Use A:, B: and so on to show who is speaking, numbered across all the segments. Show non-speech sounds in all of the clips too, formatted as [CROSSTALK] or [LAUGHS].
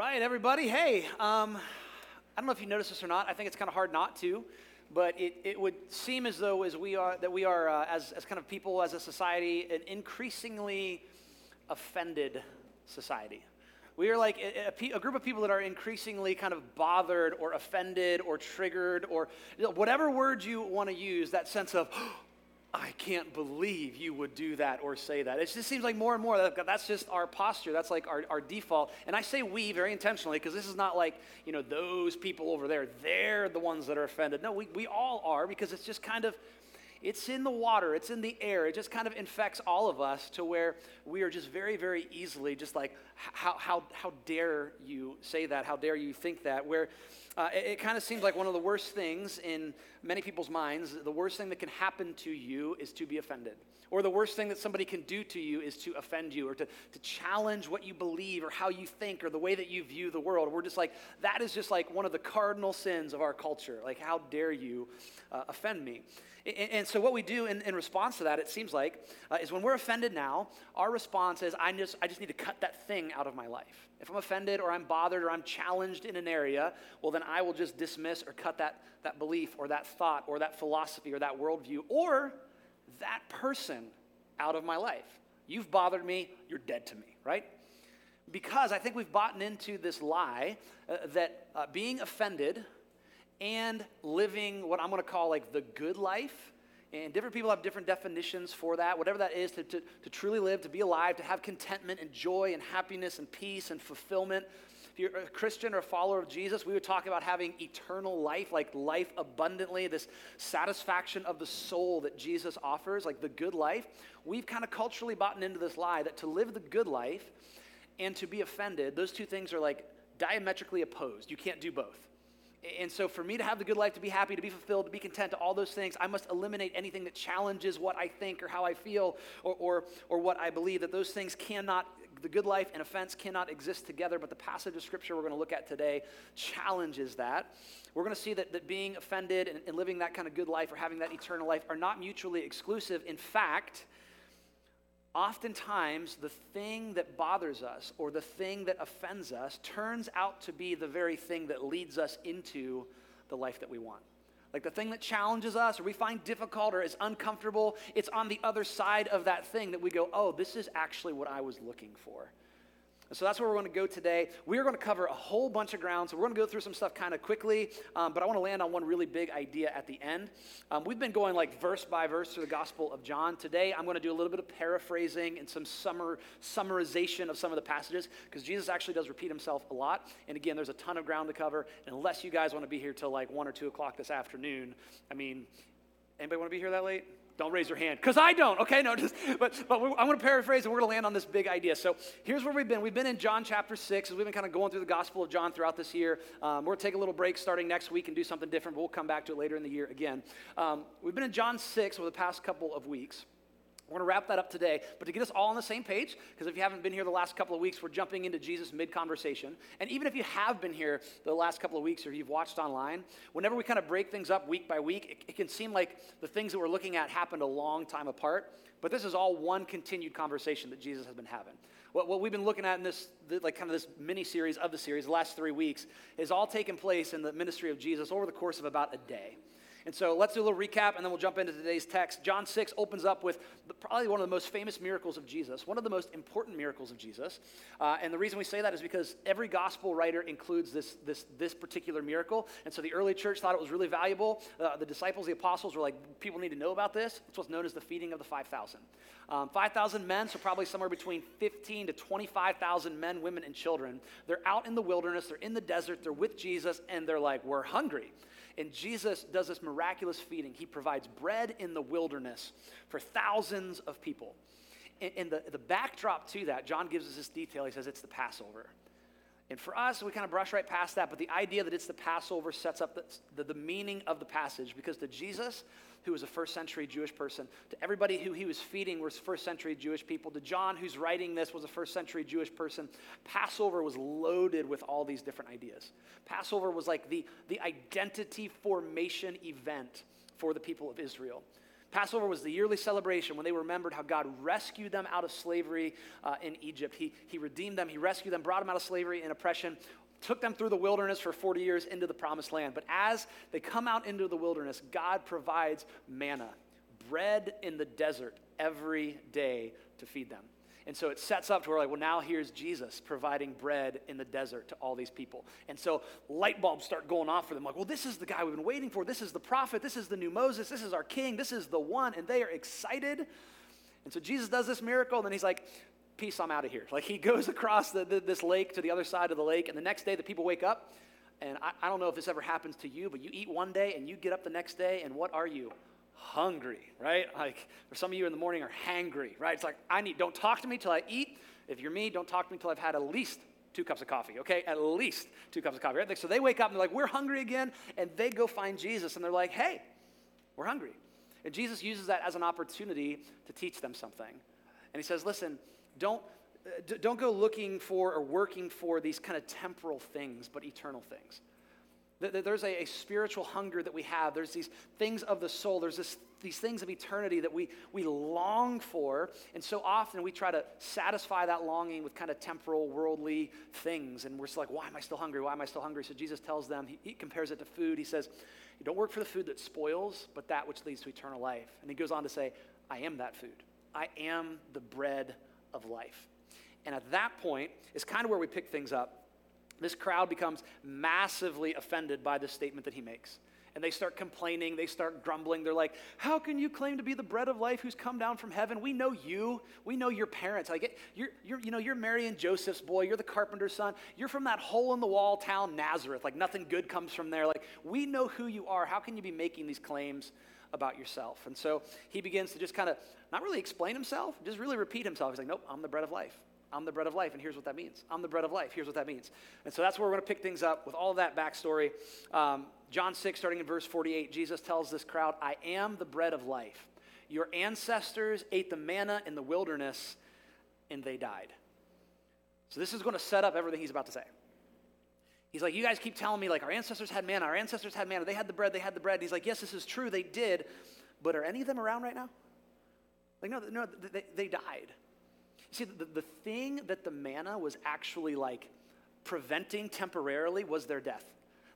A: right, everybody. Hey, um, I don't know if you noticed this or not. I think it's kind of hard not to, but it, it would seem as though as we are that we are uh, as, as kind of people as a society an increasingly offended society. We are like a, a, a, group of people that are increasingly kind of bothered or offended or triggered or you know, whatever word you want to use, that sense of, I can't believe you would do that or say that. It just seems like more and more that that's just our posture. That's like our, our default. And I say we very intentionally because this is not like, you know, those people over there, they're the ones that are offended. No, we, we all are because it's just kind of, it's in the water, it's in the air. It just kind of infects all of us to where we are just very, very easily just like, how, how, how dare you say that? How dare you think that? Where uh, it, it kind of seems like one of the worst things in many people's minds, the worst thing that can happen to you is to be offended. Or the worst thing that somebody can do to you is to offend you or to, to challenge what you believe or how you think or the way that you view the world. We're just like, that is just like one of the cardinal sins of our culture. Like, how dare you uh, offend me? And, so, what we do in, in, response to that, it seems like, uh, is when we're offended now, our response is, I just, I just need to cut that thing out of my life. If I'm offended or I'm bothered or I'm challenged in an area, well, then I will just dismiss or cut that, that belief or that thought or that philosophy or that worldview or that person out of my life. You've bothered me, you're dead to me, right? Because I think we've bought into this lie uh, that uh, being offended and living what I'm going to call like the good life and different people have different definitions for that, whatever that is, to, to, to truly live, to be alive, to have contentment and joy and happiness and peace and fulfillment. If you're a Christian or a follower of Jesus, we would talk about having eternal life, like life abundantly, this satisfaction of the soul that Jesus offers, like the good life. We've kind of culturally bought into this lie that to live the good life and to be offended, those two things are like diametrically opposed. You can't do both. And so, for me to have the good life, to be happy, to be fulfilled, to be content, to all those things, I must eliminate anything that challenges what I think or how I feel or, or, or what I believe. That those things cannot, the good life and offense cannot exist together. But the passage of scripture we're going to look at today challenges that. We're going to see that, that being offended and, and living that kind of good life or having that eternal life are not mutually exclusive. In fact, oftentimes the thing that bothers us or the thing that offends us turns out to be the very thing that leads us into the life that we want. Like the thing that challenges us or we find difficult or is uncomfortable, it's on the other side of that thing that we go, oh, this is actually what I was looking for. And so that's where we're going to go today. We're going to cover a whole bunch of ground. So we're going to go through some stuff kind of quickly, um, but I want to land on one really big idea at the end. Um, we've been going like verse by verse through the Gospel of John. Today, I'm going to do a little bit of paraphrasing and some summer, summarization of some of the passages because Jesus actually does repeat himself a lot. And again, there's a ton of ground to cover. And unless you guys want to be here till like 1 or 2 o'clock this afternoon, I mean, anybody want to be here that late? Don't raise your hand, because I don't. Okay, no, [LAUGHS] just, but, but I'm going to paraphrase and we're going to land on this big idea. So here's where we've been. We've been in John chapter 6 as we've been kind of going through the Gospel of John throughout this year. Um, we're going to take a little break starting next week and do something different, but we'll come back to it later in the year again. Um, we've been in John 6 over the past couple of weeks. We're going to wrap that up today. But to get us all on the same page, because if you haven't been here the last couple of weeks, we're jumping into Jesus mid conversation. And even if you have been here the last couple of weeks or you've watched online, whenever we kind of break things up week by week, it, it can seem like the things that we're looking at happened a long time apart. But this is all one continued conversation that Jesus has been having. What, what we've been looking at in this, like kind of this mini series of the series, the last three weeks, has all taken place in the ministry of Jesus over the course of about a day. And so let's do a little recap and then we'll jump into today's text. John 6 opens up with the, probably one of the most famous miracles of Jesus, one of the most important miracles of Jesus. Uh, and the reason we say that is because every gospel writer includes this, this, this particular miracle. And so the early church thought it was really valuable. Uh, the disciples, the apostles were like, people need to know about this. It's what's known as the feeding of the 5,000. Um, 5,000 men, so probably somewhere between 15 to 25,000 men, women, and children. They're out in the wilderness, they're in the desert, they're with Jesus, and they're like, we're hungry. And Jesus does this miraculous feeding. He provides bread in the wilderness for thousands of people. And, the, the backdrop to that, John gives us this detail. He says it's the Passover. And for us, we kind of brush right past that, but the idea that it's the Passover sets up the, the, the meaning of the passage because to Jesus, who was a first century Jewish person, to everybody who he was feeding was first century Jewish people, to John, who's writing this, was a first century Jewish person. Passover was loaded with all these different ideas. Passover was like the, the identity formation event for the people of Israel. Passover was the yearly celebration when they remembered how God rescued them out of slavery uh, in Egypt. He, he redeemed them, He rescued them, brought them out of slavery and oppression, took them through the wilderness for 40 years into the promised land. But as they come out into the wilderness, God provides manna, bread in the desert every day to feed them. And so it sets up to where, like, well, now here's Jesus providing bread in the desert to all these people. And so light bulbs start going off for them, like, well, this is the guy we've been waiting for. This is the prophet. This is the new Moses. This is our king. This is the one. And they are excited. And so Jesus does this miracle, and then he's like, peace, I'm out of here. Like he goes [LAUGHS] across the, the, this lake to the other side of the lake, and the next day the people wake up. And I, I don't know if this ever happens to you, but you eat one day and you get up the next day, and what are you? Hungry, right? Like, for some of you in the morning are hangry, right? It's like, I need, don't talk to me till I eat. If you're me, don't talk to me till I've had at least two cups of coffee, okay? At least two cups of coffee, right? So they wake up and they're like, we're hungry again. And they go find Jesus and they're like, hey, we're hungry. And Jesus uses that as an opportunity to teach them something. And he says, listen, don't, uh, don't go looking for or working for these kind of temporal things, but eternal things. There's a, a, spiritual hunger that we have. There's these things of the soul. There's this, these things of eternity that we, we long for. And so often we try to satisfy that longing with kind of temporal, worldly things. And we're like, why am I still hungry? Why am I still hungry? So Jesus tells them, he, he compares it to food. He says, You don't work for the food that spoils, but that which leads to eternal life. And he goes on to say, I am that food. I am the bread of life. And at that point is kind of where we pick things up. This crowd becomes massively offended by this statement that he makes. And they start complaining, they start grumbling. They're like, How can you claim to be the bread of life who's come down from heaven? We know you. We know your parents. Like, you're, you're, you know, you're Mary and Joseph's boy. You're the carpenter's son. You're from that hole in the wall town, Nazareth. Like, nothing good comes from there. Like, we know who you are. How can you be making these claims about yourself. And so he begins to just kind of not really explain himself, just really repeat himself. He's like, nope, I'm the bread of life. I'm the bread of life, and here's what that means. I'm the bread of life. Here's what that means. And so that's where we're going to pick things up with all that backstory. Um, John 6, starting in verse 48, Jesus tells this crowd, I am the bread of life. Your ancestors ate the manna in the wilderness, and they died. So this is going to set up everything he's about to say. He's like, You guys keep telling me, like, our ancestors had manna, our ancestors had manna, they had the bread, they had the bread. And he's like, Yes, this is true, they did, but are any of them around right now? Like, no, no, they, they died. See, the, the thing that the manna was actually like preventing temporarily was their death.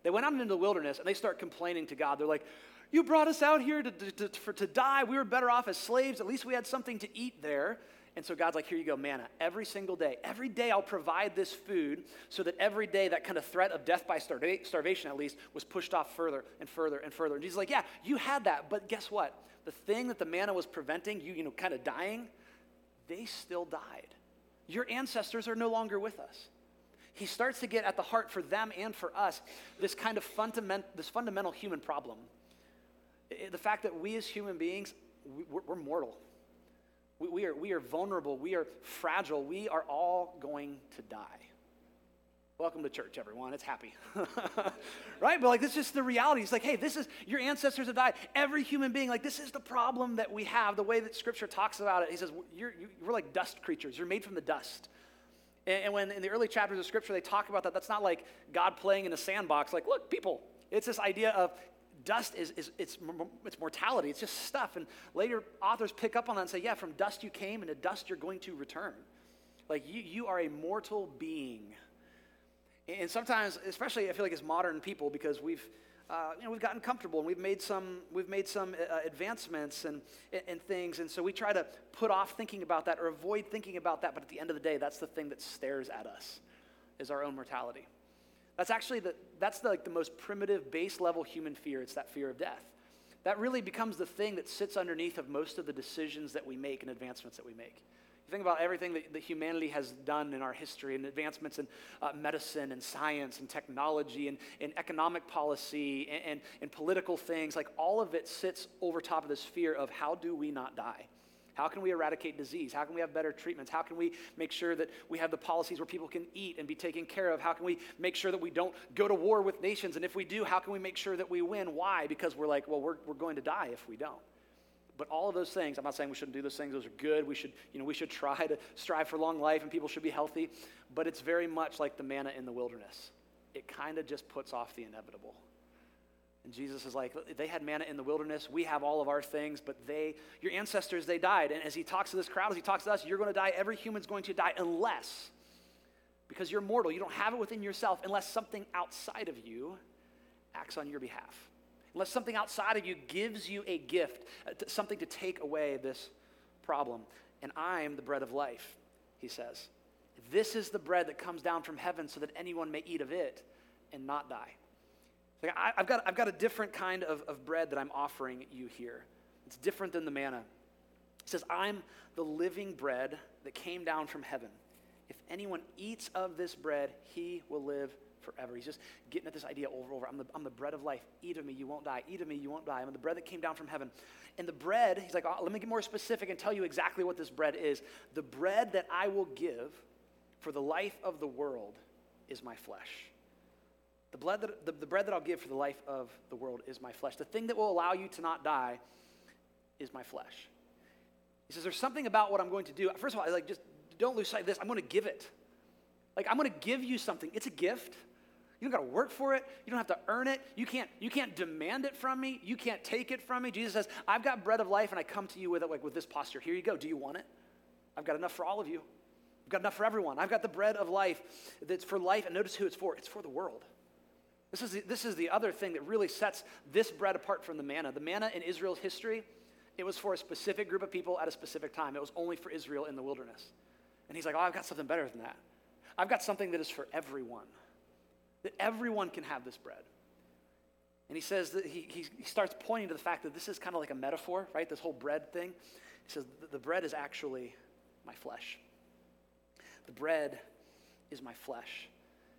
A: They went out into the wilderness and they start complaining to God. They're like, You brought us out here to, to, to, for, to die. We were better off as slaves. At least we had something to eat there. And so God's like, here you go, manna, every single day. Every day I'll provide this food so that every day that kind of threat of death by starvation, at least, was pushed off further and further and further. And Jesus like, yeah, you had that, but guess what? The thing that the manna was preventing, you, you know, kind of dying, they still died. Your ancestors are no longer with us. He starts to get at the heart for them and for us this kind of fundament, this fundamental human problem. The fact that we as human beings, we're, mortal. We, are, we are vulnerable. We are fragile. We are all going to die. Welcome to church, everyone. It's happy. [LAUGHS] right? But like, this is just the reality. It's like, hey, this is, your ancestors have died. Every human being, like, this is the problem that we have, the way that Scripture talks about it. He says, you're, you're like dust creatures. You're made from the dust. And, and when in the early chapters of Scripture they talk about that, that's not like God playing in a sandbox, like, look, people. It's this idea of dust is, is it's, it's mortality, it's just stuff. And later authors pick up on that and say, yeah, from dust you came, and to dust you're going to return. Like you, you are a mortal being. And sometimes, especially I feel like as modern people, because we've, uh, you know, we've gotten comfortable and we've made some, we've made some uh, advancements and, and things. And so we try to put off thinking about that or avoid thinking about that. But at the end of the day, that's the thing that stares at us is our own mortality. That's actually the, that's the, like the most primitive, base level human fear. It's that fear of death. That really becomes the thing that sits underneath of most of the decisions that we make and advancements that we make. You think about everything that, that humanity has done in our history and advancements in uh, medicine and science and technology and, and economic policy and, and, and political things, like all of it sits over top of this fear of how do we not die? How can we eradicate disease? How can we have better treatments? How can we make sure that we have the policies where people can eat and be taken care of? How can we make sure that we don't go to war with nations? And if we do, how can we make sure that we win? Why? Because we're like, well, we're, we're going to die if we don't. But all of those things, I'm not saying we shouldn't do those things. Those are good. We should, you know, we should try to strive for long life and people should be healthy. But it's very much like the manna in the wilderness. It kind of just puts off the inevitable. And Jesus is like, they had manna in the wilderness. We have all of our things, but they, your ancestors, they died. And as he talks to this crowd, as he talks to us, you're going to die. Every human's going to die unless, because you're mortal, you don't have it within yourself, unless something outside of you acts on your behalf. Unless something outside of you gives you a gift, uh, something to take away this problem. And I am the bread of life, he says. This is the bread that comes down from heaven so that anyone may eat of it and not die. Like I, have got, I've got a different kind of, of bread that I'm offering you here. It's different than the manna. He says, I'm the living bread that came down from heaven. If anyone eats of this bread, he will live forever. He's just getting at this idea over and over. I'm the, I'm the bread of life. Eat of me, you won't die. Eat of me, you won't die. I'm the bread that came down from heaven. And the bread, he's like, oh, let me get more specific and tell you exactly what this bread is. The bread that I will give for the life of the world is my flesh. The, that, the, the bread that I'll give for the life of the world is my flesh. The thing that will allow you to not die is my flesh. He says, There's something about what I'm going to do. First of all, like, just don't lose sight of this. I'm going to give it. Like, I'm going to give you something. It's a gift. You don't got to work for it. You don't have to earn it. You can't, you can't demand it from me. You can't take it from me. Jesus says, I've got bread of life and I come to you with it like with this posture. Here you go. Do you want it? I've got enough for all of you. I've got enough for everyone. I've got the bread of life that's for life. And notice who it's for. It's for the world. This is, the, this is the other thing that really sets this bread apart from the manna. The manna in Israel's history, it was for a specific group of people at a specific time. It was only for Israel in the wilderness. And he's like, oh, I've got something better than that. I've got something that is for everyone, that everyone can have this bread. And he says that he, he, starts pointing to the fact that this is kind of like a metaphor, right? This whole bread thing. He says, the bread is actually my flesh. The bread is my flesh.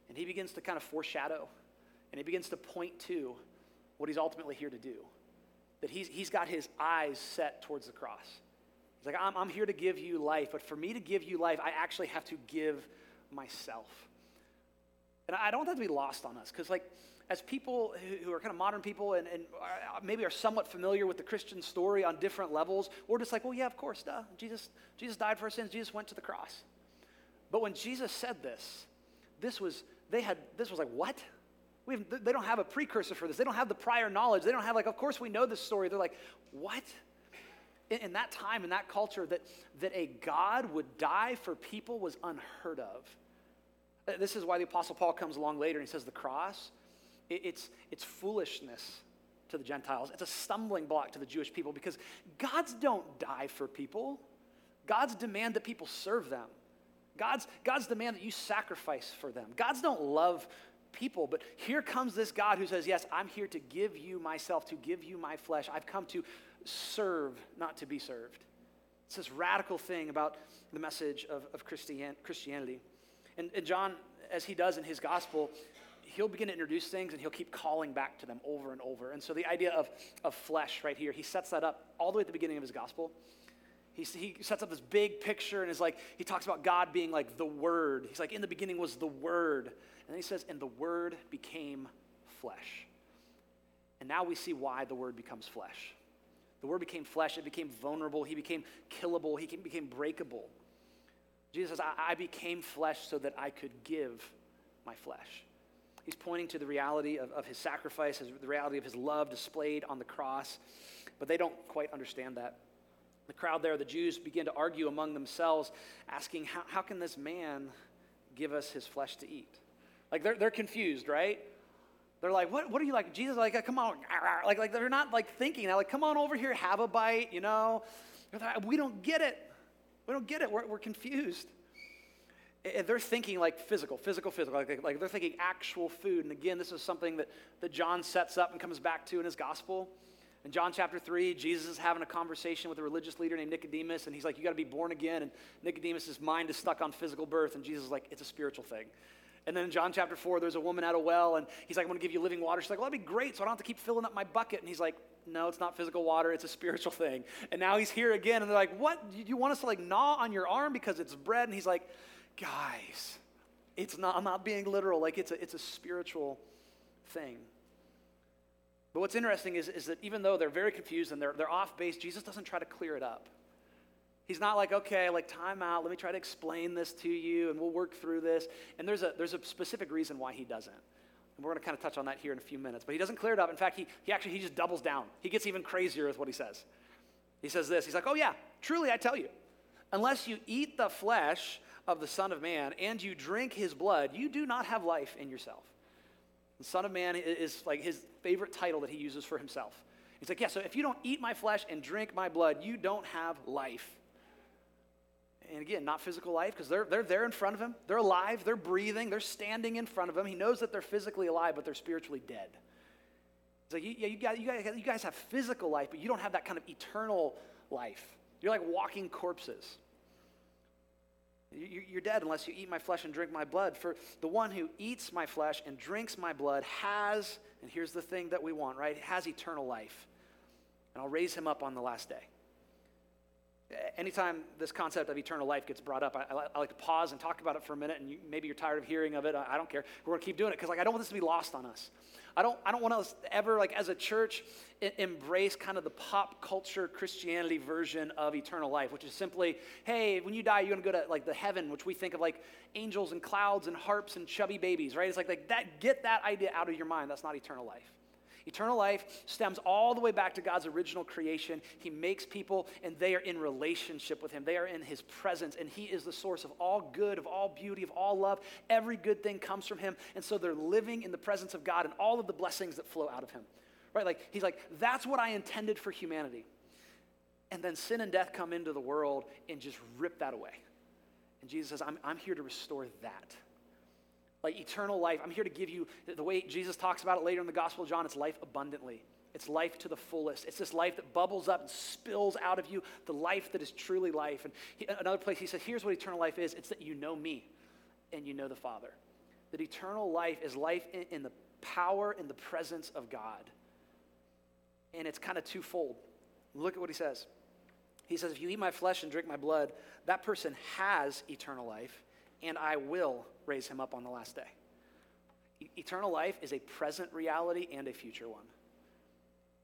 A: And he begins to kind of foreshadow and he begins to point to what he's ultimately here to do. That he's, he's got his eyes set towards the cross. He's like, I'm, I'm here to give you life, but for me to give you life, I actually have to give myself. And I don't want that to be lost on us, because, like, as people who are kind of modern people and, and are, maybe are somewhat familiar with the Christian story on different levels, we're just like, well, yeah, of course, duh. Jesus, Jesus died for our sins. Jesus went to the cross. But when Jesus said this, this was, they had, this was like, what? We have, they don't have a precursor for this. They don't have the prior knowledge. They don't have, like, of course we know this story. They're like, what? In, in that time, in that culture, that, that a God would die for people was unheard of. This is why the Apostle Paul comes along later and he says the cross, it, it's, it's foolishness to the Gentiles. It's a stumbling block to the Jewish people because gods don't die for people. Gods demand that people serve them. God's, God's demand that you sacrifice for them. Gods don't love people. But here comes this God who says, Yes, I'm here to give you myself, to give you my flesh. I've come to serve, not to be served. It's this radical thing about the message of, of Christian, Christianity. And, and John, as he does in his gospel, he'll begin to introduce things and he'll keep calling back to them over and over. And so the idea of, of flesh right here, he sets that up all the way at the beginning of his gospel. He, he sets up this big picture and is like, he talks about God being like the Word. He's like, in the beginning was the Word. And then he says, and the Word became flesh. And now we see why the Word becomes flesh. The Word became flesh, it became vulnerable, he became killable, he became breakable. Jesus says, I, I became flesh so that I could give my flesh. He's pointing to the reality of, of his sacrifice, his, the reality of his love displayed on the cross, but they don't quite understand that. The crowd there, the Jews, begin to argue among themselves, asking, How, how can this man give us his flesh to eat? Like they're, they're confused, right? They're like, what, what are you like? Jesus, like, come on. Like, like they're not like thinking. Like, come on over here, have a bite, you know? Like, we don't get it. We don't get it. We're, we're confused. And they're thinking like physical, physical, physical. Like, like they're thinking actual food. And again, this is something that, that John sets up and comes back to in his gospel. In John chapter 3, Jesus is having a conversation with a religious leader named Nicodemus, and he's like, You got to be born again. And Nicodemus' mind is stuck on physical birth, and Jesus is like, It's a spiritual thing. And then in John chapter 4, there's a woman at a well, and he's like, I'm going to give you living water. She's like, Well, that'd be great, so I don't have to keep filling up my bucket. And he's like, No, it's not physical water, it's a spiritual [LAUGHS] thing. And now he's here again, and they're like, What? Do you want us to like gnaw on your arm because it's bread? And he's like, Guys, it's not, I'm not being literal. Like, it's a, it's a spiritual thing. But what's interesting is, is that even though they're very confused and they're, they're off base, Jesus doesn't try to clear it up. He's not like, okay, like time out, let me try to explain this to you and we'll work through this. And there's a, there's a specific reason why he doesn't. And we're going to kind of touch on that here in a few minutes. But he doesn't clear it up. In fact, he, he actually he just doubles down. He gets even crazier with what he says. He says this. He's like, "Oh yeah, truly I tell you, unless you eat the flesh of the Son of Man and you drink his blood, you do not have life in yourself." The Son of Man is like his favorite title that he uses for himself. He's like, "Yeah, so if you don't eat my flesh and drink my blood, you don't have life." And again, not physical life, because they're, they're there in front of him. They're alive, they're breathing, they're standing in front of him. He knows that they're physically alive, but they're spiritually dead. It's like, yeah, you guys, you, guys, you guys have physical life, but you don't have that kind of eternal life. You're like walking corpses. You're dead unless you eat my flesh and drink my blood. For the one who eats my flesh and drinks my blood has, and here's the thing that we want, right? Has eternal life. And I'll raise him up on the last day anytime this concept of eternal life gets brought up, I, I, like to pause and talk about it for a minute. And you, maybe you're tired of hearing of it. I, I don't care. We're to keep doing it because like I don't want this to be lost on us. I don't, I don't want us ever, like as a church, I- embrace kind of the pop culture Christianity version of eternal life, which is simply, hey, when you die, you're going to go to like the heaven, which we think of like angels and clouds and harps and chubby babies, right? It's like, like that. Get that idea out of your mind. That's not eternal life. Eternal life stems all the way back to God's original creation. He makes people, and they are in relationship with Him. They are in His presence, and He is the source of all good, of all beauty, of all love. Every good thing comes from Him. And so they're living in the presence of God and all of the blessings that flow out of Him. Right? Like, He's like, that's what I intended for humanity. And then sin and death come into the world and just rip that away. And Jesus says, I'm, I'm here to restore that like eternal life. I'm here to give you the way Jesus talks about it later in the Gospel of John, it's life abundantly. It's life to the fullest. It's this life that bubbles up and spills out of you, the life that is truly life. And he, another place he says, here's what eternal life is it's that you know me and you know the Father. That eternal life is life in, in the power and the presence of God. And it's kind of twofold. Look at what he says. He says, If you eat my flesh and drink my blood, that person has eternal life, and I will raise him up on the last day. E- eternal life is a present reality and a future one.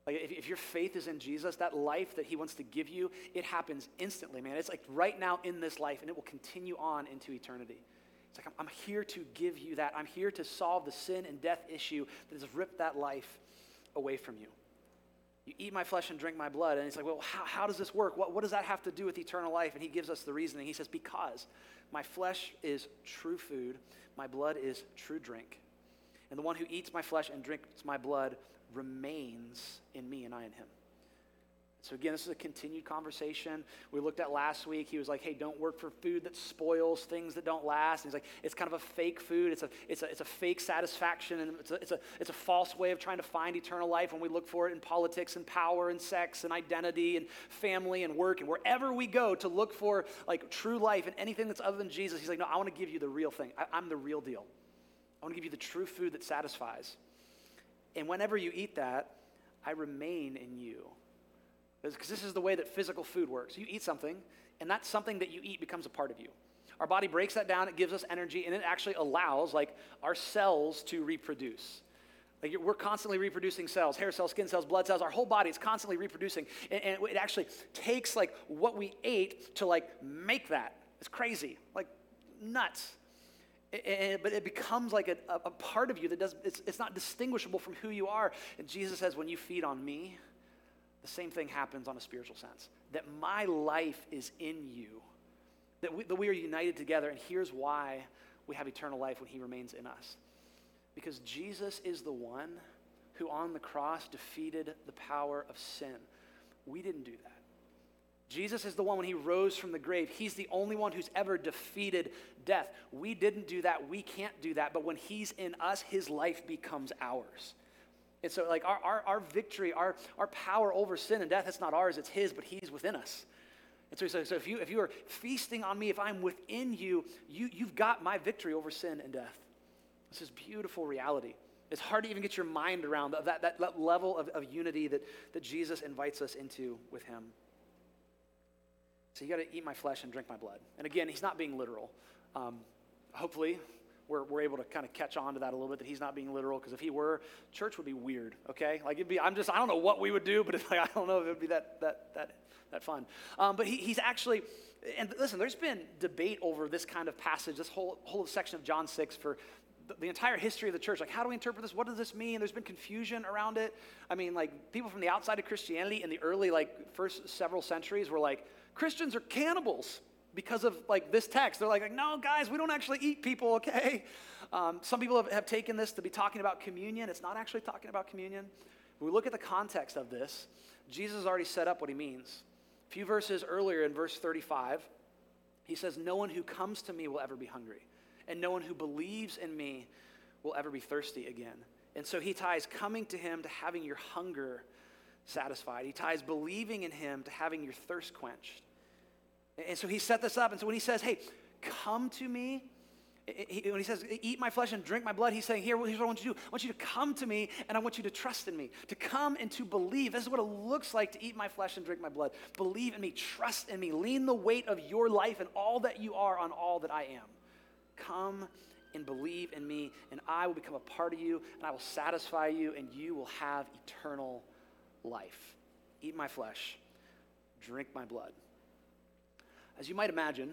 A: Like if, if, your faith is in Jesus, that life that he wants to give you, it happens instantly, man. It's like right now in this life, and it will continue on into eternity. It's like, I'm, I'm here to give you that. I'm here to solve the sin and death issue that has ripped that life away from you. You eat my flesh and drink my blood. And he's like, well, how, how does this work? What, what does that have to do with eternal life? And he gives us the reasoning. He says, because my flesh is true food, my blood is true drink. And the one who eats my flesh and drinks my blood remains in me, and I in him. So, again, this is a continued conversation. We looked at last week. He was like, hey, don't work for food that spoils, things that don't last. And he's like, it's kind of a fake food. It's a, it's a, it's a fake satisfaction, and it's a, it's, a, it's a false way of trying to find eternal life when we look for it in politics and power and sex and identity and family and work and wherever we go to look for like true life and anything that's other than Jesus. He's like, no, I want to give you the real thing. I, I'm the real deal. I want to give you the true food that satisfies. And whenever you eat that, I remain in you because this is the way that physical food works. You eat something, and that something that you eat becomes a part of you. Our body breaks that down, it gives us energy, and it actually allows like our cells to reproduce. Like we're constantly reproducing cells, hair cells, skin cells, blood cells. Our whole body is constantly reproducing, and, and it actually takes like what we ate to like make that. It's crazy, like nuts. And, but it becomes like a, a part of you that does. It's, it's not distinguishable from who you are. And Jesus says, when you feed on me, the same thing happens on a spiritual sense that my life is in you, that we, that we are united together. And here's why we have eternal life when He remains in us. Because Jesus is the one who on the cross defeated the power of sin. We didn't do that. Jesus is the one when he rose from the grave. He's the only one who's ever defeated death. We didn't do that. We can't do that. But when he's in us, his life becomes ours. And so, like, our, our, our victory, our, our power over sin and death, it's not ours, it's His, but He's within us. And so he says, so if you, if you are feasting on me, if I'm within you, you, you've got my victory over sin and death. This is beautiful reality. It's hard to even get your mind around that, that, that level of, of unity that, that Jesus invites us into with him. So you got to eat my flesh and drink my blood. And again, he's not being literal. Um, hopefully, we're, we're able to kind of catch on to that a little bit that he's not being literal because if he were church would be weird okay like it'd be i'm just i don't know what we would do but [LAUGHS] like, i don't know if it would be that that that that fun um, but he, he's actually and listen there's been debate over this kind of passage this whole whole section of john 6 for the entire history of the church. Like, how do we interpret this? What does this mean? There's been confusion around it. I mean, like, people from the outside of Christianity in the early, like, first several centuries were like, Christians are cannibals because of, like, this text. They're like, no, guys, we don't actually eat people, okay? Um, some people have, have taken this to be talking about communion. It's not actually talking about communion. When we look at the context of this, Jesus already set up what he means. A few verses earlier in verse 35, he says, No one who comes to me will ever be hungry, and no one who believes in me will ever be thirsty again. And so he ties coming to him to having your hunger satisfied. He ties believing in him to having your thirst quenched. And so he set this up. And so when he says, Hey, come to me, when he says, eat my flesh and drink my blood, he's saying, here, here's what I want you to do. I want you to come to me and I want you to trust in me, to come and to believe. This is what it looks like to eat my flesh and drink my blood. Believe in me, trust in me, lean the weight of your life and all that you are on all that I am. Come and believe in me, and I will become a part of you, and I will satisfy you, and you will have eternal life. Eat my flesh, drink my blood. As you might imagine,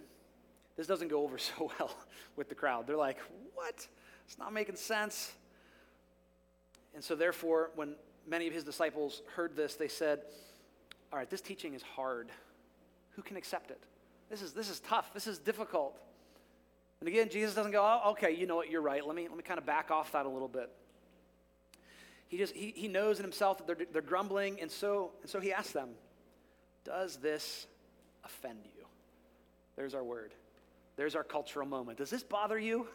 A: this doesn't go over [LAUGHS] so well with the crowd. They're like, what? It's not making sense. And so, therefore, when many of his disciples heard this, they said, All right, this teaching is hard. Who can accept it? This is, this is tough. This is difficult. And again, Jesus doesn't go, oh, okay, you know what, you're right. Let me, let me kind of back off that a little bit. He just he, he knows in himself that they're, they're grumbling, and so, and so he asks them, Does this offend you? There's our word. There's our cultural moment. Does this bother you?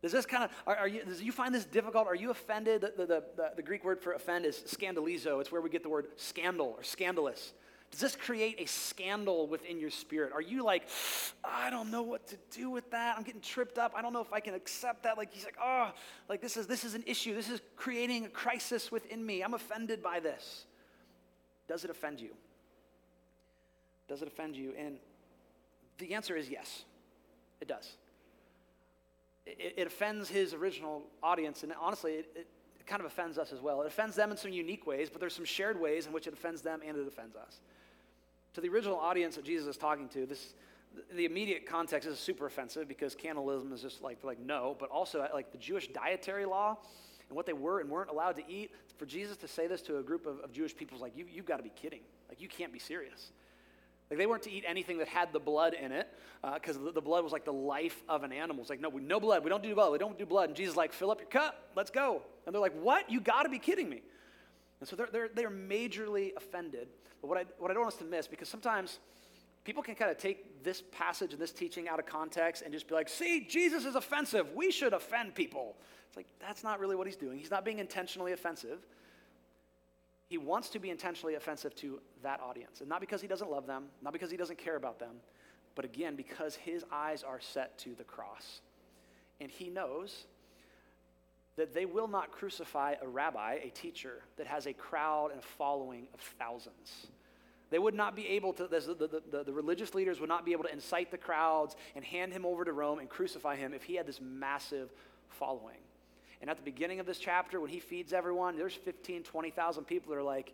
A: Does this kind of, are, are, you, does you find this difficult? Are you offended? The, the, the, the, Greek word for offend is scandalizo. It's where we get the word scandal or scandalous. Does this create a scandal within your spirit? Are you like, I don't know what to do with that. I'm getting tripped up. I don't know if I can accept that. Like he's like, oh, like this is this is an issue. This is creating a crisis within me. I'm offended by this. Does it offend you? Does it offend you? And the answer is yes. It does. It, it offends his original audience, and honestly, it, it, kind of offends us as well. It offends them in some unique ways, but there's some shared ways in which it offends them and it offends us. To the original audience that Jesus is talking to, this the immediate context is super offensive because cannibalism is just like like no, but also uh, like the Jewish dietary law and what they were and weren't allowed to eat. For Jesus to say this to a group of, of Jewish people is like you you've got to be kidding. Like you can't be serious. Like they weren't to eat anything that had the blood in it, because uh, the, the, blood was like the life of an animal. It's like, no, we, no blood. We don't do blood. We don't do blood. And Jesus is like, fill up your cup. Let's go. And they're like, what? You got to be kidding me. And so they're, they're, they're majorly offended. But what I, what I don't want us to miss, because sometimes people can kind of take this passage and this teaching out of context and just be like, see, Jesus is offensive. We should offend people. It's like, that's not really what he's doing. He's not being intentionally offensive. He wants to be intentionally offensive to that audience. And not because he doesn't love them, not because he doesn't care about them, but again, because his eyes are set to the cross. And he knows that they will not crucify a rabbi, a teacher, that has a crowd and a following of thousands. They would not be able to, the, the, the, the, religious leaders would not be able to incite the crowds and hand him over to Rome and crucify him if he had this massive following. And at the beginning of this chapter, when he feeds everyone, there's 15, 20,000 people that are like,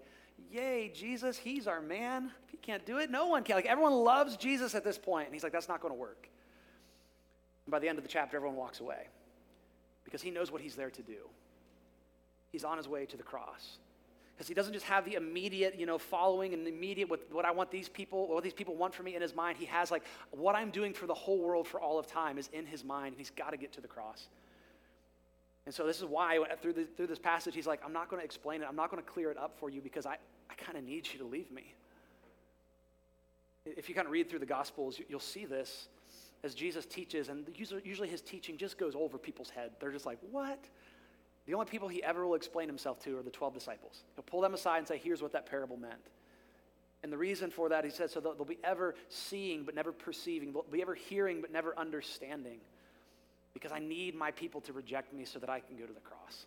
A: Yay, Jesus, he's our man. If he can't do it, no one can. Like, everyone loves Jesus at this point. And he's like, That's not going to work. And by the end of the chapter, everyone walks away because he knows what he's there to do. He's on his way to the cross. Because he doesn't just have the immediate, you know, following and immediate what, what I want these people, what these people want from me in his mind. He has like what I'm doing for the whole world for all of time is in his mind, and he's got to get to the cross. And so this is why through, the, through this passage, he's like, I'm not going to explain it. I'm not going to clear it up for you because I, I kind of need you to leave me. If you kind of read through the Gospels, you'll see this as Jesus teaches, and usually his teaching just goes over people's head. They're just like, what? The only people he ever will explain himself to are the 12 disciples. He'll pull them aside and say, here's what that parable meant. And the reason for that, he says, so they'll, they'll be ever seeing but never perceiving, they'll be ever hearing but never understanding because I need my people to reject me so that I can go to the cross.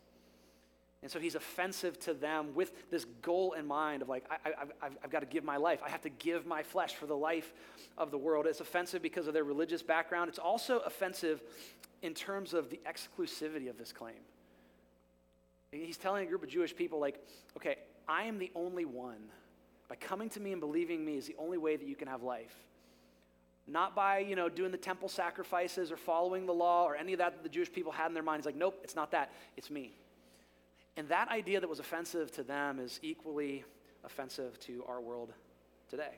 A: And so he's offensive to them with this goal in mind of like, I, have got to give my life. I have to give my flesh for the life of the world. It's offensive because of their religious background. It's also offensive in terms of the exclusivity of this claim. He's telling a group of Jewish people, like, okay, I am the only one. By coming to me and believing me is the only way that you can have life. Not by, you know, doing the temple sacrifices or following the law or any of that that the Jewish people had in their minds. Like, nope, it's not that. It's me. And that idea that was offensive to them is equally offensive to our world today.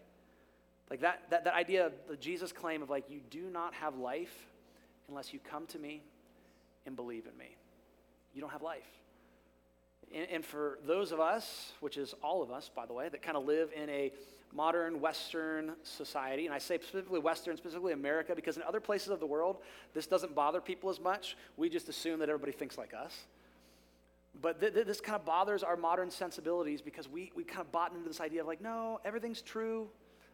A: Like that, that, that idea of the Jesus claim of like, you do not have life unless you come to me and believe in me. You don't have life. And, and for those of us, which is all of us, by the way, that kind of live in a modern Western society, and I say specifically Western, specifically America, because in other places of the world, this doesn't bother people as much. We just assume that everybody thinks like us. But th- th- this kind of bothers our modern sensibilities because we, we kind of bought into this idea of like, no, everything's true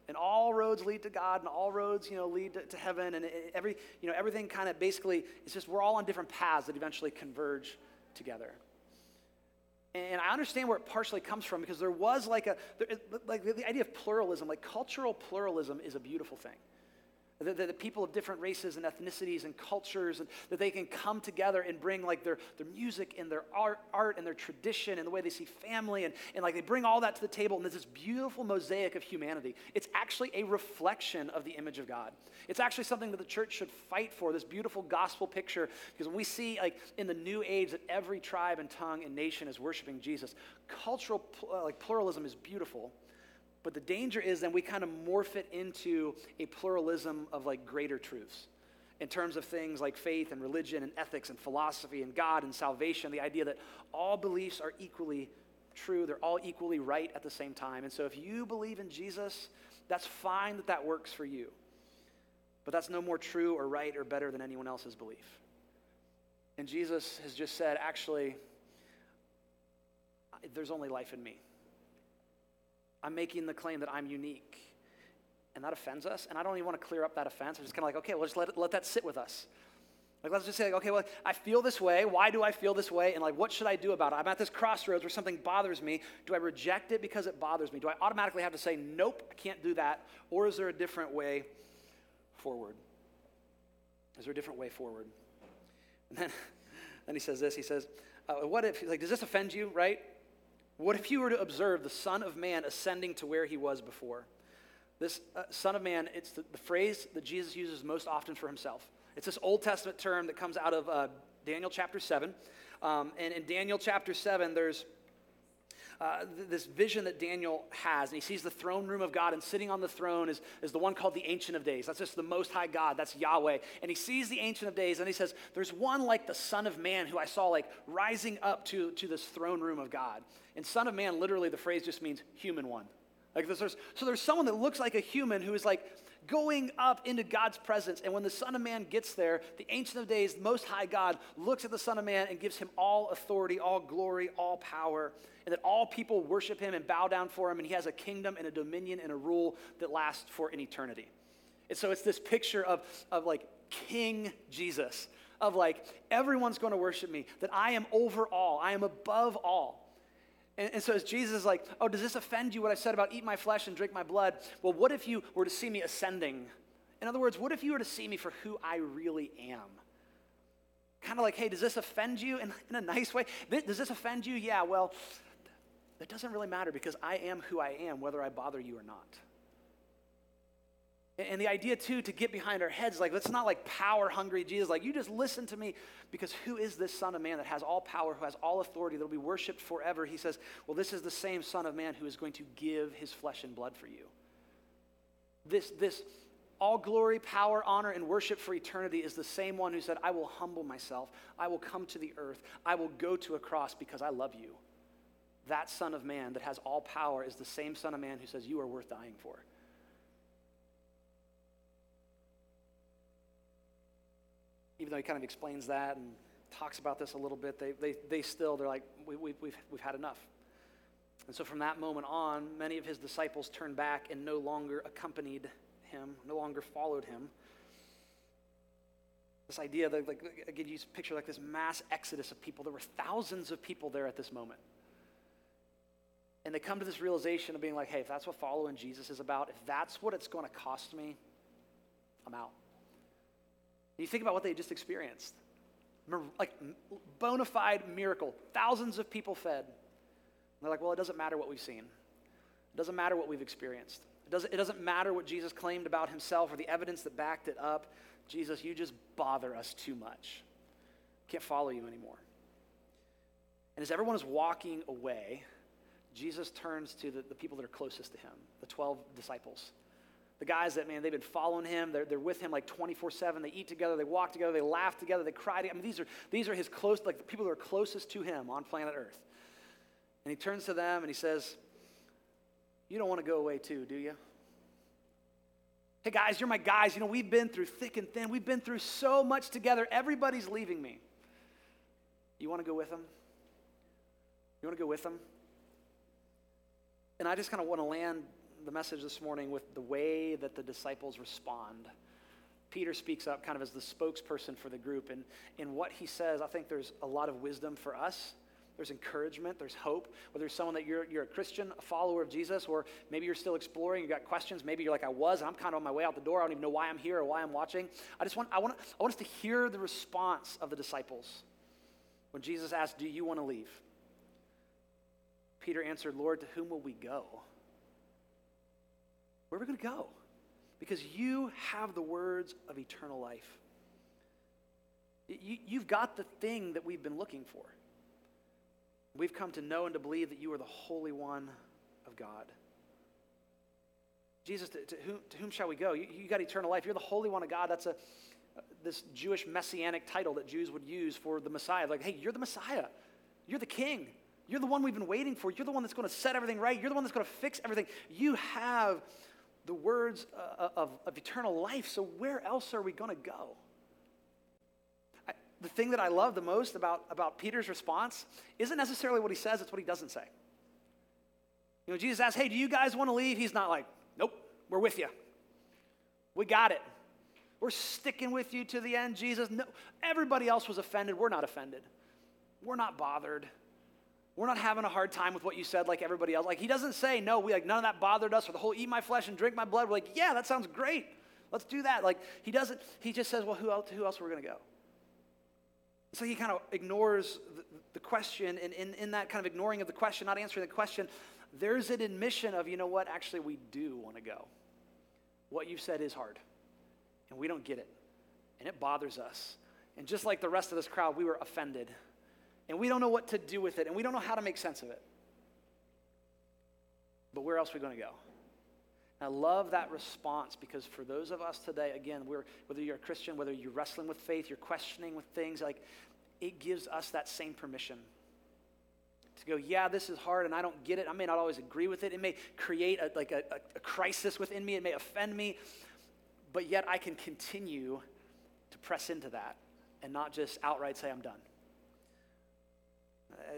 A: and all roads lead to God, and all roads, you know, lead to, to heaven, and every, you know, everything kind of basically, it's just we're all on different paths that eventually converge together. And I understand where it partially comes from because there was like a, like the idea of pluralism, like cultural pluralism is a beautiful thing that, the people of different races and ethnicities and cultures, and that they can come together and bring like their, their music and their art, art and their tradition and the way they see family, and, and like they bring all that to the table, and there's this beautiful mosaic of humanity. It's actually a reflection of the image of God. It's actually something that the church should fight for, this beautiful gospel picture, because when we see like in the new age that every tribe and tongue and nation is worshiping Jesus, cultural uh, like pluralism is beautiful. But the danger is then we kind of morph it into a pluralism of like greater truths in terms of things like faith and religion and ethics and philosophy and God and salvation, the idea that all beliefs are equally true, they're all equally right at the same time. And so if you believe in Jesus, that's fine that that works for you. But that's no more true or right or better than anyone else's belief. And Jesus has just said, actually, there's only life in me. I'm making the claim that I'm unique. And that offends us. And I don't even want to clear up that offense. I'm just kind of like, okay, well, just let, it, let that sit with us. Like, let's just say, like, okay, well, I feel this way. Why do I feel this way? And, like, what should I do about it? I'm at this crossroads where something bothers me. Do I reject it because it bothers me? Do I automatically have to say, nope, I can't do that? Or is there a different way forward? Is there a different way forward? [LAUGHS] And then, then he says this. He says, uh, what if, like, does this offend you, right? What if you were to observe the Son of Man ascending to where he was before? This uh, Son of Man, it's the, the, phrase that Jesus uses most often for himself. It's this Old Testament term that comes out of uh, Daniel chapter 7. Um, and in Daniel chapter 7, there's uh, this vision that Daniel has, and he sees the throne room of God, and sitting on the throne is, is the one called the Ancient of Days. That's just the Most High God, that's Yahweh. And he sees the Ancient of Days, and he says, There's one like the Son of Man who I saw like rising up to, to this throne room of God. And Son of Man, literally, the phrase just means human one. Like there's, so there's someone that looks like a human who is like going up into God's presence. And when the Son of Man gets there, the Ancient of Days, Most High God, looks at the Son of Man and gives him all authority, all glory, all power, and that all people worship him and bow down for him, and he has a kingdom and a dominion and a rule that lasts for an eternity. And so it's this picture of, of like King Jesus, of like everyone's going to worship me, that I am over all, I am above all. And, and, so as Jesus is like, oh, does this offend you what I said about eat my flesh and drink my blood? Well, what if you were to see me ascending? In other words, what if you were to see me for who I really am? Kind of like, hey, does this offend you in, in a nice way? Does this offend you? Yeah, well, that doesn't really matter because I am who I am, whether I bother you or not. And the idea, too, to get behind our heads, like, let's not like power hungry Jesus. Like, you just listen to me because who is this Son of Man that has all power, who has all authority, that will be worshiped forever? He says, well, this is the same Son of Man who is going to give his flesh and blood for you. This, this all glory, power, honor, and worship for eternity is the same one who said, I will humble myself. I will come to the earth. I will go to a cross because I love you. That Son of Man that has all power is the same Son of Man who says, You are worth dying for. Even though he kind of explains that and talks about this a little bit, they, they, they still, they're like, we, we, we've, we've had enough. And so from that moment on, many of his disciples turned back and no longer accompanied him, no longer followed him. This idea that, like, again, you picture like this mass exodus of people. There were thousands of people there at this moment. And they come to this realization of being like, hey, if that's what following Jesus is about, if that's what it's going to cost me, I'm out. You think about what they just experienced. Like, bona fide miracle. Thousands of people fed. And they're like, well, it doesn't matter what we've seen. It doesn't matter what we've experienced. It doesn't, it doesn't matter what Jesus claimed about himself or the evidence that backed it up. Jesus, you just bother us too much. Can't follow you anymore. And as everyone is walking away, Jesus turns to the, the people that are closest to him, the 12 disciples. The guys that, man, they've been following him. They're, they're with him like 24 7. They eat together, they walk together, they laugh together, they cry together. I mean, these are, these are his close, like the people that are closest to him on planet Earth. And he turns to them and he says, You don't want to go away too, do you? Hey guys, you're my guys. You know, we've been through thick and thin. We've been through so much together. Everybody's leaving me. You want to go with them? You want to go with them? And I just kind of want to land the message this morning with the way that the disciples respond. Peter speaks up kind of as the spokesperson for the group. And in what he says, I think there's a lot of wisdom for us. There's encouragement, there's hope. Whether you're someone that you're, you're a Christian, a follower of Jesus, or maybe you're still exploring, you got questions, maybe you're like I was, I'm kind of on my way out the door. I don't even know why I'm here or why I'm watching. I just want, I want, I want us to hear the response of the disciples when Jesus asked, Do you want to leave? Peter answered, Lord, to whom will we go? Where are we going to go? Because you have the words of eternal life. You, have got the thing that we've been looking for. We've come to know and to believe that you are the Holy One of God. Jesus, to, to, whom, to whom, shall we go? You, you, got eternal life. You're the Holy One of God. That's a, this Jewish messianic title that Jews would use for the Messiah. Like, hey, you're the Messiah. You're the King. You're the one we've been waiting for. You're the one that's going to set everything right. You're the one that's going to fix everything. You have the words uh, of, of eternal life. So, where else are we going to go? The thing that I love the most about, about Peter's response isn't necessarily what he says, it's what he doesn't say. You know, Jesus asks, Hey, do you guys want to leave? He's not like, Nope, we're with you. We got it. We're sticking with you to the end, Jesus. No, everybody else was offended. We're not offended. We're not bothered. We're not having a hard time with what you said like everybody else. Like he doesn't say, no, we like none of that bothered us, or the whole eat my flesh and drink my blood. We're like, yeah, that sounds great. Let's do that. Like he doesn't, he just says, well, who else, who else we're gonna go? So he kind of ignores the, the question, and in, in that kind of ignoring of the question, not answering the question, there's an admission of, you know what, actually we do want to go. What you've said is hard, and we don't get it, and it bothers us. And just like the rest of this crowd, we were offended and we don't know what to do with it, and we don't know how to make sense of it. But where else are we going to go? I love that response because for those of us today, again, we're, whether you're a Christian, whether you're wrestling with faith, you're questioning with things, like it gives us that same permission to go, yeah, this is hard and I don't get it. I may not always agree with it. It may create a, like a, a crisis within me. It may offend me, but yet I can continue to press into that and not just outright say I'm done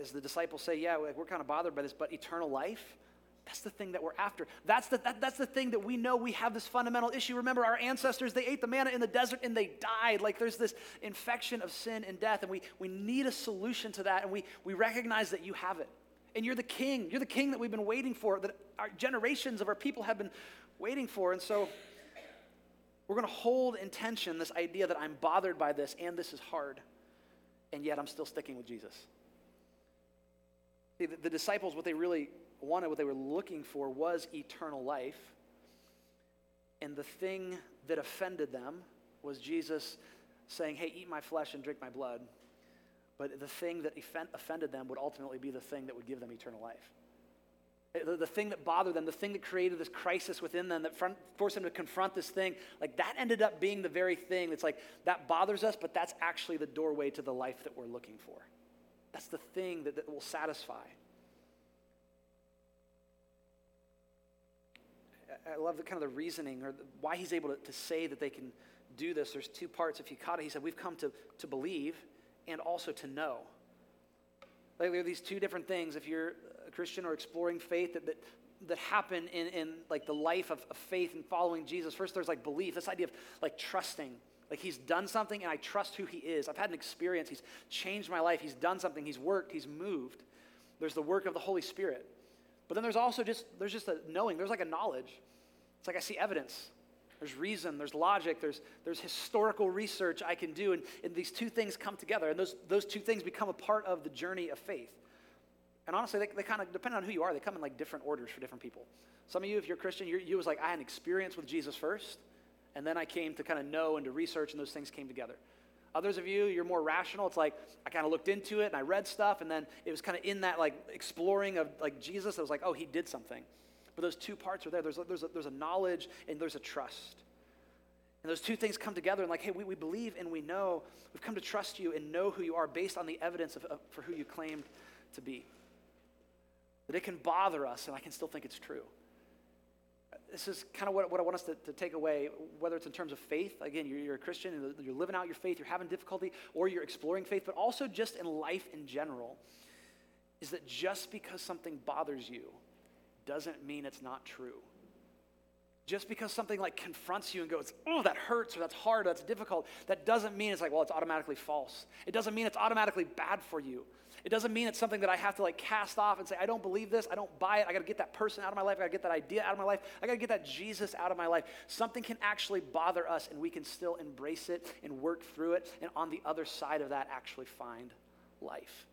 A: as the disciples say, yeah, we're kind of bothered by this, but eternal life, that's the thing that we're after. That's the, that, that's the thing that we know we have this fundamental issue. Remember, our ancestors, they ate the manna in the desert and they died. Like there's this infection of sin and death, and we, we need a solution to that, and we, we recognize that you have it. And you're the king. You're the king that we've been waiting for, that our generations of our people have been waiting for. And so we're going to hold in tension this idea that I'm bothered by this and this is hard, and yet I'm still sticking with Jesus. The, the disciples, what they really wanted, what they were looking for was eternal life. And the thing that offended them was Jesus saying, Hey, eat my flesh and drink my blood. But the thing that offended them would ultimately be the thing that would give them eternal life. Eh, the, the thing that bothered them, the thing that created this crisis within them, that front, forced them to confront this thing, like that ended up being the very thing that's like, that bothers us, but that's actually the doorway to the life that we're looking for. That's the thing that, that will satisfy. I love the kind of the reasoning or the, why he's able to, to say that they can do this. There's two parts. Caught it, he said, We've come to, to believe and also to know. Like there are these two different things. If you're a Christian or exploring faith that, that, that happen in, in like the life of, of faith and following Jesus. First, there's like belief, this idea of like trusting. Like he's done something and I trust who he is. I've had an experience. He's changed my life. He's done something. He's worked. He's moved. There's the work of the Holy Spirit. But then there's also just there's just a knowing. There's like a knowledge. It's like I see evidence. There's reason, there's logic, there's, there's historical research I can do, and, and these two things come together, and those, those two things become a part of the journey of faith. And honestly, they, they kind of, depending on who you are, they come in like different orders for different people. Some of you, if you're Christian, you're, you was like, I had an experience with Jesus first, and then I came to kind of know and to research, and those things came together. Others of you, you're more rational. It's like I kind of looked into it and I read stuff, and then it was kind of in that like exploring of like Jesus. I was like, oh, he did something. But those two parts are there. There's a, there's a, there's a knowledge and there's a trust. And those two things come together and like, hey, we, we believe and we know. We've come to trust you and know who you are based on the evidence of, of, for who you claimed to be. That it can bother us and I can still think it's true this is kind of what, what I want us to, to, take away, whether it's in terms of faith. Again, you're, you're, a Christian and you're living out your faith, you're having difficulty, or you're exploring faith, but also just in life in general, is that just because something bothers you doesn't mean it's not true. Just because something like confronts you and goes, oh, that hurts or that's hard, or that's difficult, that doesn't mean it's like, well, it's automatically false. It doesn't mean it's automatically bad for you. It doesn't mean it's something that I have to like cast off and say, I don't believe this, I don't buy it, I gotta get that person out of my life, I gotta get that idea out of my life, I gotta get that Jesus out of my life. Something can actually bother us and we can still embrace it and work through it, and on the other side of that, actually find life.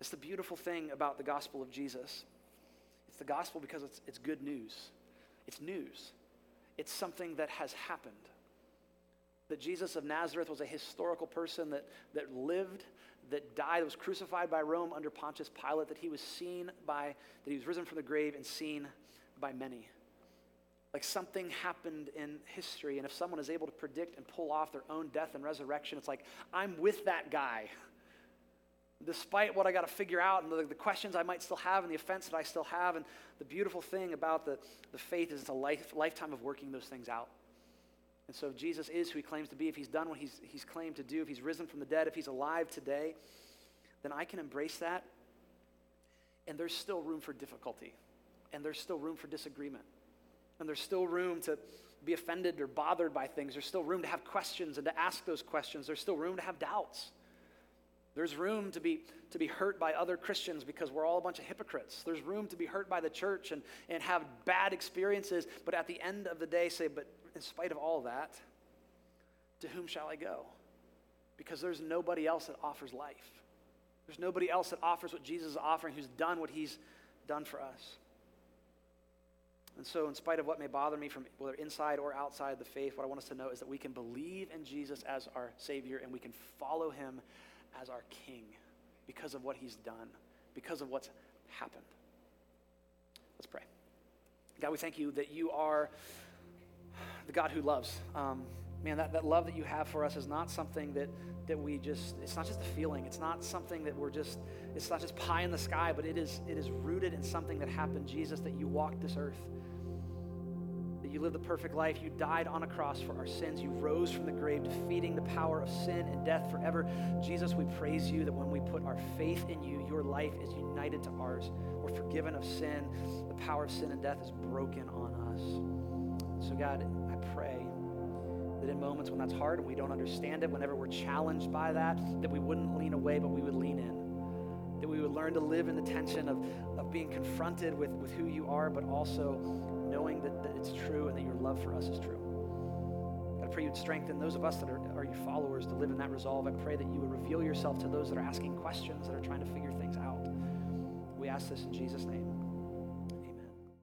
A: It's the beautiful thing about the gospel of Jesus. It's the gospel because it's, it's good news. It's news. It's something that has happened. That Jesus of Nazareth was a historical person that, that lived, that died, that was crucified by Rome under Pontius Pilate, that he was seen by, that he was risen from the grave and seen by many. Like something happened in history, and if someone is able to predict and pull off their own death and resurrection, it's like, I'm with that guy [LAUGHS] despite what I got to figure out and the, the, questions I might still have and the offense that I still have. And the beautiful thing about the, the faith is it's a life, lifetime of working those things out. And so if Jesus is who he claims to be, if he's done what he's, he's claimed to do, if he's risen from the dead, if he's alive today, then I can embrace that. And there's still room for difficulty. And there's still room for disagreement. And there's still room to be offended or bothered by things. There's still room to have questions and to ask those questions. There's still room to have doubts. There's room to be, to be hurt by other Christians because we're all a bunch of hypocrites. There's room to be hurt by the church and, and have bad experiences, but at the end of the day, say, but in spite of all that, to whom shall I go? Because there's nobody else that offers life. There's nobody else that offers what Jesus is offering who's done what he's done for us. And so, in spite of what may bother me from whether inside or outside the faith, what I want us to know is that we can believe in Jesus as our Savior and we can follow him as our King because of what he's done, because of what's happened. Let's pray. God, we thank you that you are the God who loves. Um, man, that, that love that you have for us is not something that, that we just, it's not just a feeling. It's not something that we're just, it's not just pie in the sky, but it is, it is rooted in something that happened, Jesus, that you walked this earth you lived the perfect life. You died on a cross for our sins. You rose from the grave, defeating the power of sin and death forever. Jesus, we praise you that when we put our faith in you, your life is united to ours. We're forgiven of sin. The power of sin and death is broken on us. So, God, I pray that in moments when that's hard and we don't understand it, whenever we're challenged by that, that we wouldn't lean away, but we would lean in that we would learn to live in the tension of, of being confronted with, with who you are, but also knowing that, that it's true and that your love for us is true. I pray you'd strengthen those of us that are, are your followers to live in that resolve. I pray that you would reveal yourself to those that are asking questions, that are trying to figure things out. We ask this in Jesus' name.